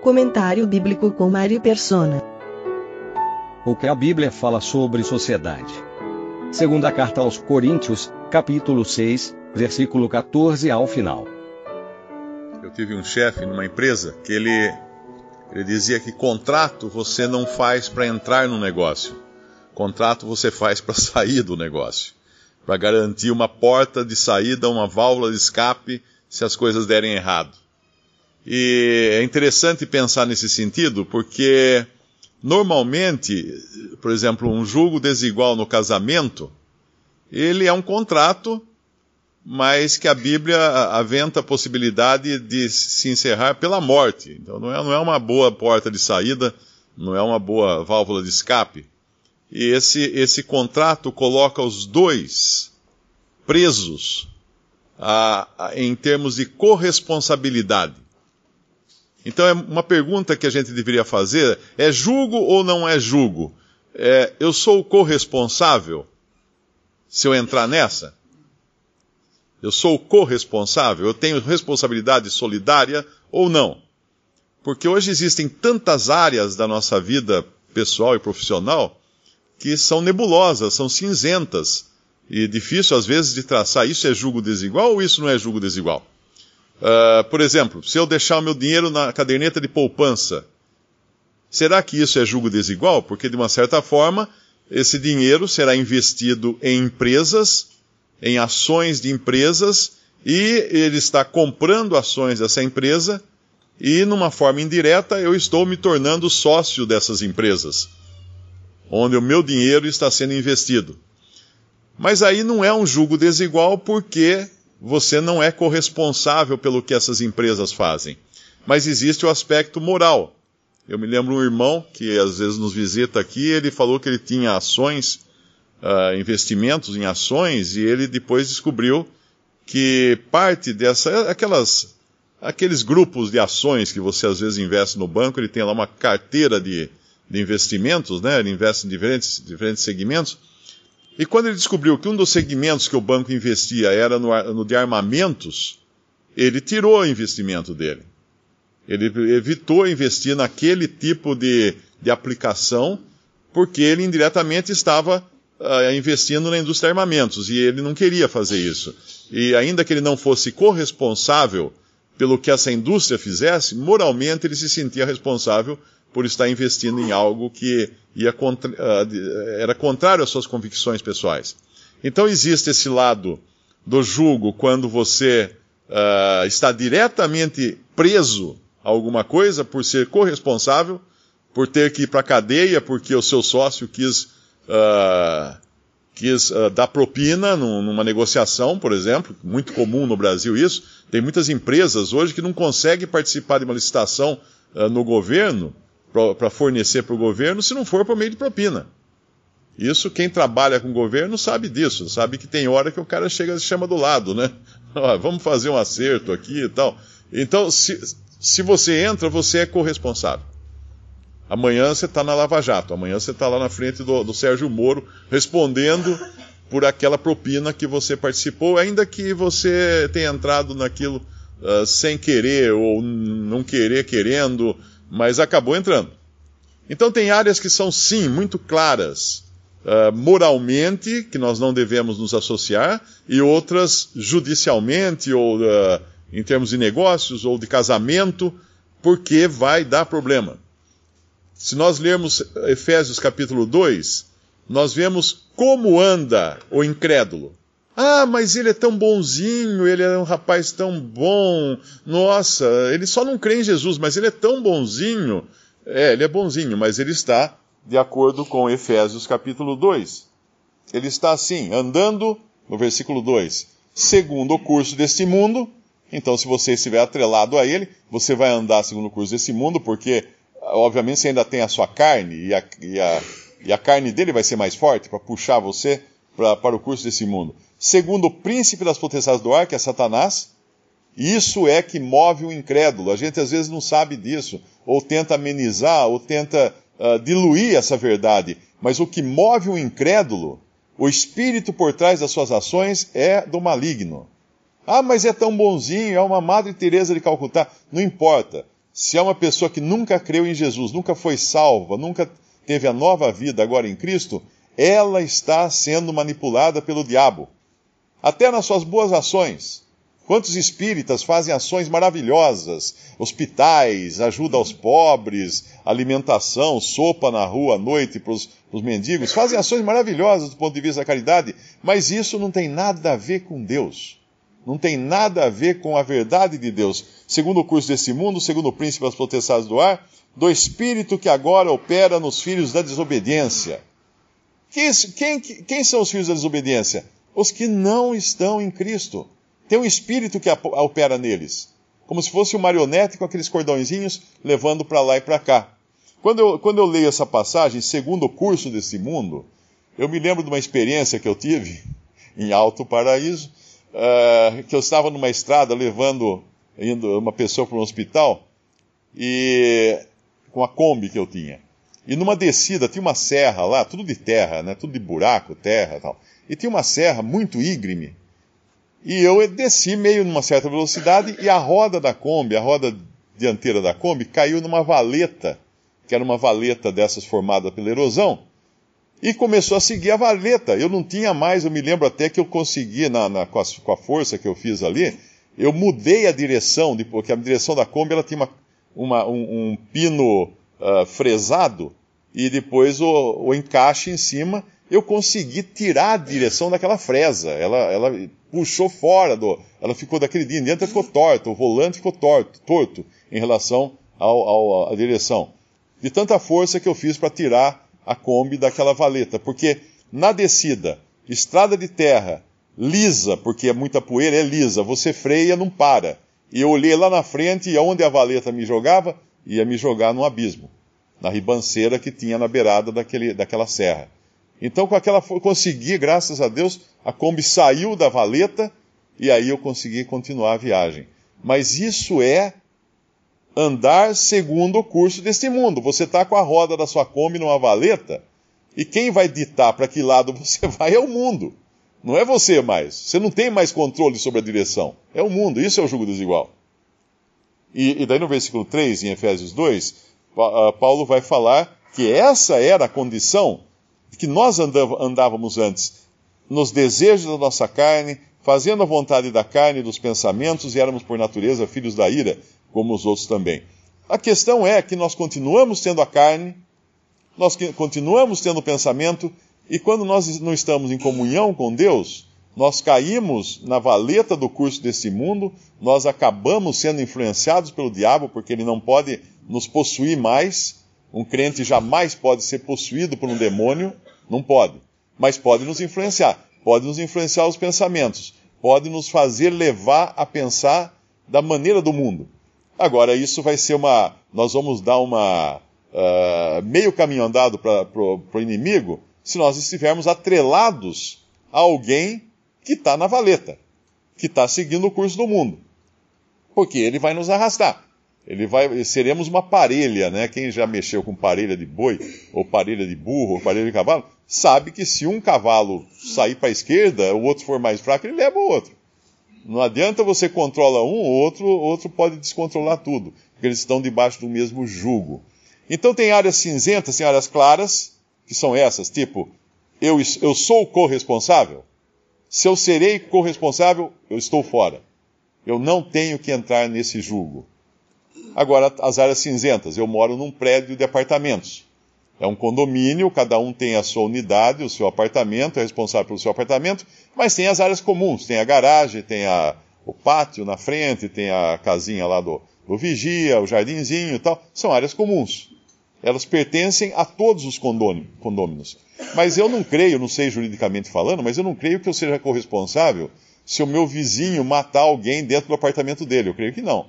Comentário bíblico com Mário Persona. O que a Bíblia fala sobre sociedade. Segunda carta aos Coríntios, capítulo 6, versículo 14 ao final. Eu tive um chefe numa empresa que ele, ele dizia que contrato você não faz para entrar no negócio. Contrato você faz para sair do negócio. Para garantir uma porta de saída, uma válvula de escape se as coisas derem errado. E é interessante pensar nesse sentido, porque normalmente, por exemplo, um julgo desigual no casamento, ele é um contrato, mas que a Bíblia aventa a possibilidade de se encerrar pela morte. Então não é, não é uma boa porta de saída, não é uma boa válvula de escape. E esse, esse contrato coloca os dois presos a, a, em termos de corresponsabilidade. Então, é uma pergunta que a gente deveria fazer: é julgo ou não é julgo? É, eu sou o corresponsável se eu entrar nessa? Eu sou o corresponsável? Eu tenho responsabilidade solidária ou não? Porque hoje existem tantas áreas da nossa vida pessoal e profissional que são nebulosas, são cinzentas e difícil às vezes de traçar. Isso é julgo desigual ou isso não é julgo desigual? Uh, por exemplo, se eu deixar o meu dinheiro na caderneta de poupança, será que isso é julgo desigual? Porque de uma certa forma esse dinheiro será investido em empresas, em ações de empresas, e ele está comprando ações dessa empresa, e numa forma indireta eu estou me tornando sócio dessas empresas onde o meu dinheiro está sendo investido. Mas aí não é um julgo desigual porque você não é corresponsável pelo que essas empresas fazem. Mas existe o aspecto moral. Eu me lembro um irmão que às vezes nos visita aqui, ele falou que ele tinha ações, uh, investimentos em ações, e ele depois descobriu que parte dessa, aquelas, aqueles grupos de ações que você às vezes investe no banco, ele tem lá uma carteira de, de investimentos, né? Ele investe em diferentes, diferentes segmentos. E quando ele descobriu que um dos segmentos que o banco investia era no, no de armamentos, ele tirou o investimento dele. Ele evitou investir naquele tipo de, de aplicação, porque ele indiretamente estava uh, investindo na indústria de armamentos, e ele não queria fazer isso. E ainda que ele não fosse corresponsável pelo que essa indústria fizesse, moralmente ele se sentia responsável por estar investindo em algo que ia contra, uh, era contrário às suas convicções pessoais. Então existe esse lado do julgo quando você uh, está diretamente preso a alguma coisa por ser corresponsável, por ter que ir para a cadeia porque o seu sócio quis, uh, quis dar propina numa negociação, por exemplo, muito comum no Brasil isso. Tem muitas empresas hoje que não conseguem participar de uma licitação no governo para fornecer para o governo se não for por meio de propina. Isso quem trabalha com o governo sabe disso, sabe que tem hora que o cara chega e chama do lado, né? vamos fazer um acerto aqui e tal. Então, se, se você entra, você é corresponsável. Amanhã você está na Lava Jato, amanhã você está lá na frente do, do Sérgio Moro respondendo por aquela propina que você participou, ainda que você tenha entrado naquilo uh, sem querer ou não querer querendo, mas acabou entrando. Então tem áreas que são sim muito claras uh, moralmente, que nós não devemos nos associar, e outras judicialmente, ou uh, em termos de negócios, ou de casamento, porque vai dar problema. Se nós lermos Efésios capítulo 2, nós vemos como anda o incrédulo. Ah, mas ele é tão bonzinho, ele é um rapaz tão bom. Nossa, ele só não crê em Jesus, mas ele é tão bonzinho. É, ele é bonzinho, mas ele está de acordo com Efésios capítulo 2. Ele está assim, andando, no versículo 2, segundo o curso deste mundo, Então, se você estiver atrelado a ele, você vai andar segundo o curso desse mundo, porque, obviamente, você ainda tem a sua carne, e a, e a, e a carne dele vai ser mais forte para puxar você pra, para o curso desse mundo. Segundo o príncipe das potestades do ar, que é Satanás, isso é que move o incrédulo. A gente às vezes não sabe disso, ou tenta amenizar, ou tenta uh, diluir essa verdade. Mas o que move o incrédulo, o espírito por trás das suas ações, é do maligno. Ah, mas é tão bonzinho, é uma Madre Teresa de Calcutá. Não importa. Se é uma pessoa que nunca creu em Jesus, nunca foi salva, nunca teve a nova vida agora em Cristo, ela está sendo manipulada pelo diabo. Até nas suas boas ações. Quantos espíritas fazem ações maravilhosas? Hospitais, ajuda aos pobres, alimentação, sopa na rua à noite para os mendigos. Fazem ações maravilhosas do ponto de vista da caridade, mas isso não tem nada a ver com Deus. Não tem nada a ver com a verdade de Deus. Segundo o curso desse mundo, segundo o príncipe das potestades do ar, do espírito que agora opera nos filhos da desobediência. Quem, quem, quem são os filhos da desobediência? Os que não estão em Cristo. Tem um espírito que opera neles, como se fosse um marionete com aqueles cordõezinhos levando para lá e para cá. Quando eu, quando eu leio essa passagem, segundo o curso desse mundo, eu me lembro de uma experiência que eu tive em Alto Paraíso, uh, que eu estava numa estrada levando indo uma pessoa para um hospital e com a Kombi que eu tinha. E numa descida tinha uma serra lá, tudo de terra, né? Tudo de buraco, terra e tal. E tinha uma serra muito íngreme. E eu desci meio numa certa velocidade e a roda da Kombi, a roda dianteira da Kombi, caiu numa valeta, que era uma valeta dessas formada pela erosão, e começou a seguir a valeta. Eu não tinha mais, eu me lembro até que eu consegui, na, na com, a, com, a, força que eu fiz ali, eu mudei a direção, porque a direção da Kombi ela tinha uma, uma, um, um, pino uh, fresado e depois o, o encaixe em cima eu consegui tirar a direção daquela fresa. Ela, ela puxou fora do. Ela ficou daquele dia em ficou torta, o volante ficou torto, torto em relação ao, ao, à direção. De tanta força que eu fiz para tirar a Kombi daquela valeta. Porque na descida, estrada de terra, lisa, porque é muita poeira, é lisa, você freia, não para. E eu olhei lá na frente e aonde a valeta me jogava, ia me jogar no abismo, na ribanceira que tinha na beirada daquele, daquela serra. Então, com aquela, eu consegui, graças a Deus, a Kombi saiu da valeta e aí eu consegui continuar a viagem. Mas isso é andar segundo o curso deste mundo. Você está com a roda da sua Kombi numa valeta e quem vai ditar para que lado você vai é o mundo. Não é você mais. Você não tem mais controle sobre a direção. É o mundo. Isso é o jugo desigual. E, e daí no versículo 3, em Efésios 2, ah, Paulo vai falar que essa era a condição que nós andávamos antes nos desejos da nossa carne, fazendo a vontade da carne e dos pensamentos, e éramos por natureza filhos da ira, como os outros também. A questão é que nós continuamos tendo a carne, nós continuamos tendo o pensamento, e quando nós não estamos em comunhão com Deus, nós caímos na valeta do curso desse mundo, nós acabamos sendo influenciados pelo diabo, porque ele não pode nos possuir mais, um crente jamais pode ser possuído por um demônio, não pode. Mas pode nos influenciar. Pode nos influenciar os pensamentos. Pode nos fazer levar a pensar da maneira do mundo. Agora, isso vai ser uma. Nós vamos dar uma. Uh, meio caminho andado para o inimigo se nós estivermos atrelados a alguém que está na valeta, que está seguindo o curso do mundo. Porque ele vai nos arrastar. Ele vai, seremos uma parelha, né? Quem já mexeu com parelha de boi, ou parelha de burro, ou parelha de cavalo, sabe que se um cavalo sair para a esquerda, o outro for mais fraco, ele leva o outro. Não adianta você controla um, o outro, outro pode descontrolar tudo, porque eles estão debaixo do mesmo jugo. Então tem áreas cinzentas, tem áreas claras, que são essas, tipo, eu, eu sou corresponsável. Se eu serei corresponsável, eu estou fora. Eu não tenho que entrar nesse jugo. Agora, as áreas cinzentas. Eu moro num prédio de apartamentos. É um condomínio, cada um tem a sua unidade, o seu apartamento, é responsável pelo seu apartamento, mas tem as áreas comuns. Tem a garagem, tem a, o pátio na frente, tem a casinha lá do, do vigia, o jardinzinho e tal. São áreas comuns. Elas pertencem a todos os condôminos. Mas eu não creio, não sei juridicamente falando, mas eu não creio que eu seja corresponsável se o meu vizinho matar alguém dentro do apartamento dele. Eu creio que não.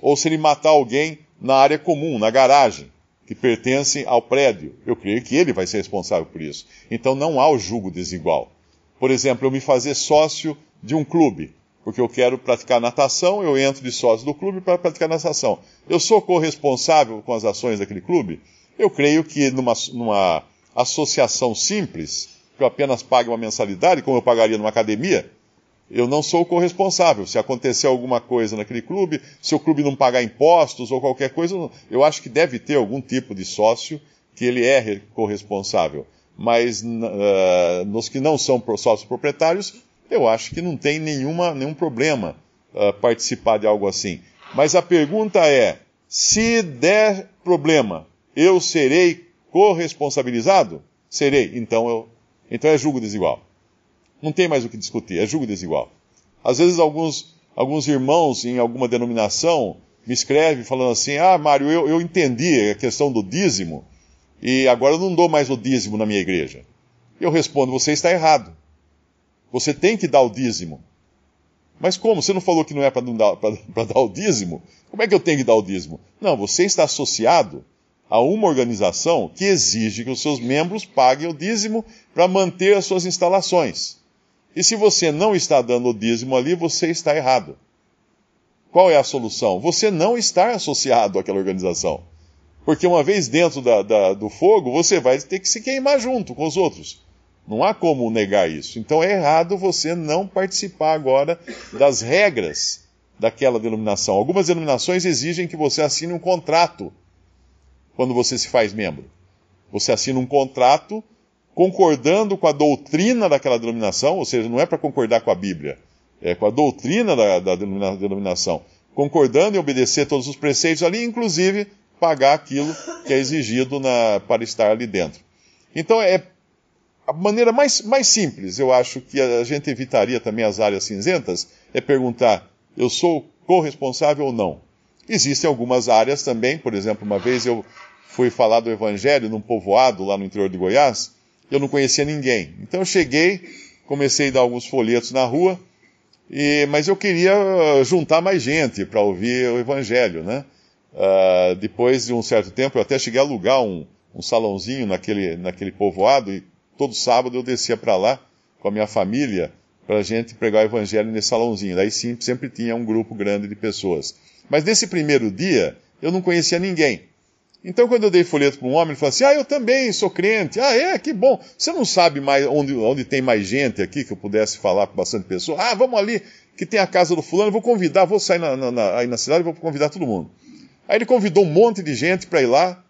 Ou se ele matar alguém na área comum, na garagem, que pertence ao prédio. Eu creio que ele vai ser responsável por isso. Então não há o julgo desigual. Por exemplo, eu me fazer sócio de um clube, porque eu quero praticar natação, eu entro de sócio do clube para praticar natação. Eu sou corresponsável com as ações daquele clube? Eu creio que numa, numa associação simples, que eu apenas pague uma mensalidade, como eu pagaria numa academia, eu não sou o corresponsável. Se acontecer alguma coisa naquele clube, se o clube não pagar impostos ou qualquer coisa, eu acho que deve ter algum tipo de sócio que ele é corresponsável. Mas uh, nos que não são sócios proprietários, eu acho que não tem nenhuma, nenhum problema uh, participar de algo assim. Mas a pergunta é: se der problema, eu serei corresponsabilizado? Serei. Então, eu, então é julgo desigual. Não tem mais o que discutir, é julgo desigual. Às vezes alguns, alguns irmãos em alguma denominação me escrevem falando assim, ah, Mário, eu, eu entendi a questão do dízimo e agora eu não dou mais o dízimo na minha igreja. Eu respondo, você está errado. Você tem que dar o dízimo. Mas como? Você não falou que não é para dar, o dízimo? Como é que eu tenho que dar o dízimo? Não, você está associado a uma organização que exige que os seus membros paguem o dízimo para manter as suas instalações. E se você não está dando o dízimo ali, você está errado. Qual é a solução? Você não estar associado àquela organização. Porque uma vez dentro da, da, do fogo, você vai ter que se queimar junto com os outros. Não há como negar isso. Então é errado você não participar agora das regras daquela denominação. Algumas denominações exigem que você assine um contrato quando você se faz membro. Você assina um contrato concordando com a doutrina daquela denominação, ou seja, não é para concordar com a Bíblia, é com a doutrina da, da denominação, concordando em obedecer todos os preceitos ali, inclusive pagar aquilo que é exigido na, para estar ali dentro. Então é a maneira mais, mais simples, eu acho que a gente evitaria também as áreas cinzentas, é perguntar: eu sou corresponsável ou não? Existem algumas áreas também, por exemplo, uma vez eu fui falar do Evangelho num povoado lá no interior de Goiás, eu não conhecia ninguém. Então eu cheguei, comecei a dar alguns folhetos na rua, e, mas eu queria uh, juntar mais gente para ouvir o Evangelho, né? Uh, depois de um certo tempo, eu até cheguei a alugar um, um salãozinho naquele, naquele povoado, e todo sábado eu descia para lá com a minha família para a gente pregar o Evangelho nesse salãozinho. Daí sim, sempre tinha um grupo grande de pessoas. Mas nesse primeiro dia, eu não conhecia ninguém. Então, quando eu dei folheto para um homem, ele falou assim: Ah, eu também sou crente. Ah, é? Que bom. Você não sabe mais onde, onde tem mais gente aqui que eu pudesse falar com bastante pessoa? Ah, vamos ali, que tem a casa do fulano, vou convidar, vou sair na, na, aí na cidade e vou convidar todo mundo. Aí ele convidou um monte de gente para ir lá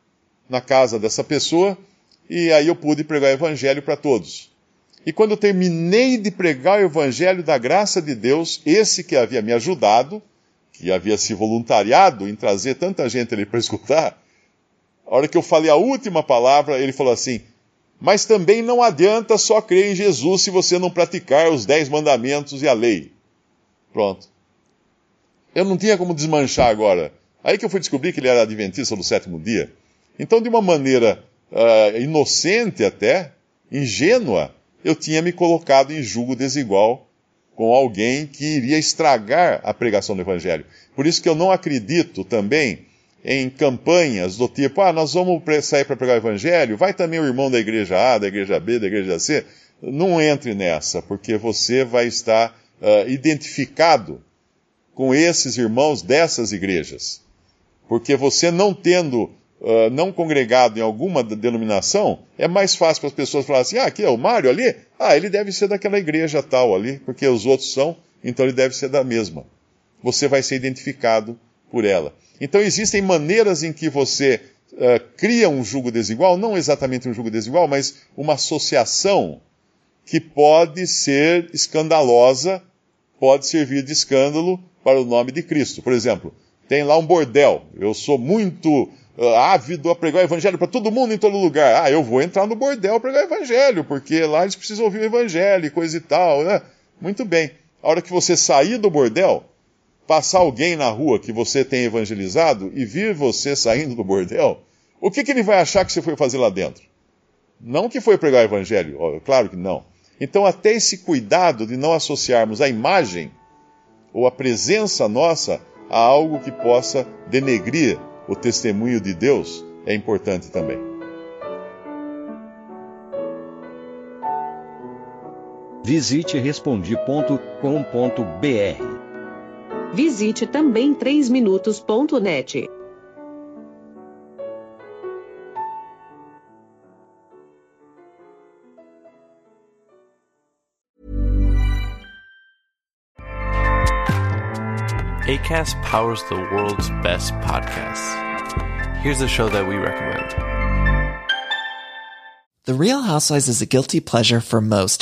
na casa dessa pessoa, e aí eu pude pregar o evangelho para todos. E quando eu terminei de pregar o evangelho da graça de Deus, esse que havia me ajudado, que havia se voluntariado em trazer tanta gente ali para escutar, a hora que eu falei a última palavra, ele falou assim: Mas também não adianta só crer em Jesus se você não praticar os dez mandamentos e a lei. Pronto. Eu não tinha como desmanchar agora. Aí que eu fui descobrir que ele era adventista do sétimo dia. Então, de uma maneira uh, inocente até, ingênua, eu tinha me colocado em julgo desigual com alguém que iria estragar a pregação do Evangelho. Por isso que eu não acredito também em campanhas do tipo, ah, nós vamos sair para pregar o evangelho, vai também o irmão da igreja A, da igreja B, da igreja C. Não entre nessa, porque você vai estar uh, identificado com esses irmãos dessas igrejas. Porque você não tendo, uh, não congregado em alguma denominação, é mais fácil para as pessoas falarem assim, ah, aqui é o Mário ali? Ah, ele deve ser daquela igreja tal ali, porque os outros são, então ele deve ser da mesma. Você vai ser identificado por ela. Então existem maneiras em que você uh, cria um jugo desigual, não exatamente um jugo desigual, mas uma associação que pode ser escandalosa, pode servir de escândalo para o nome de Cristo. Por exemplo, tem lá um bordel. Eu sou muito ávido a pregar o evangelho para todo mundo em todo lugar. Ah, eu vou entrar no bordel pregar o evangelho, porque lá eles precisam ouvir o evangelho e coisa e tal, né? Muito bem. A hora que você sair do bordel, passar alguém na rua que você tem evangelizado e vir você saindo do bordel, o que, que ele vai achar que você foi fazer lá dentro? Não que foi pregar o evangelho, claro que não. Então, até esse cuidado de não associarmos a imagem ou a presença nossa a algo que possa denegrir o testemunho de Deus é importante também. Visite respondi.com.br. Visite também 3minutos.net. ACAST powers the world's best podcasts. Here's a show that we recommend. The Real Housewives is a guilty pleasure for most,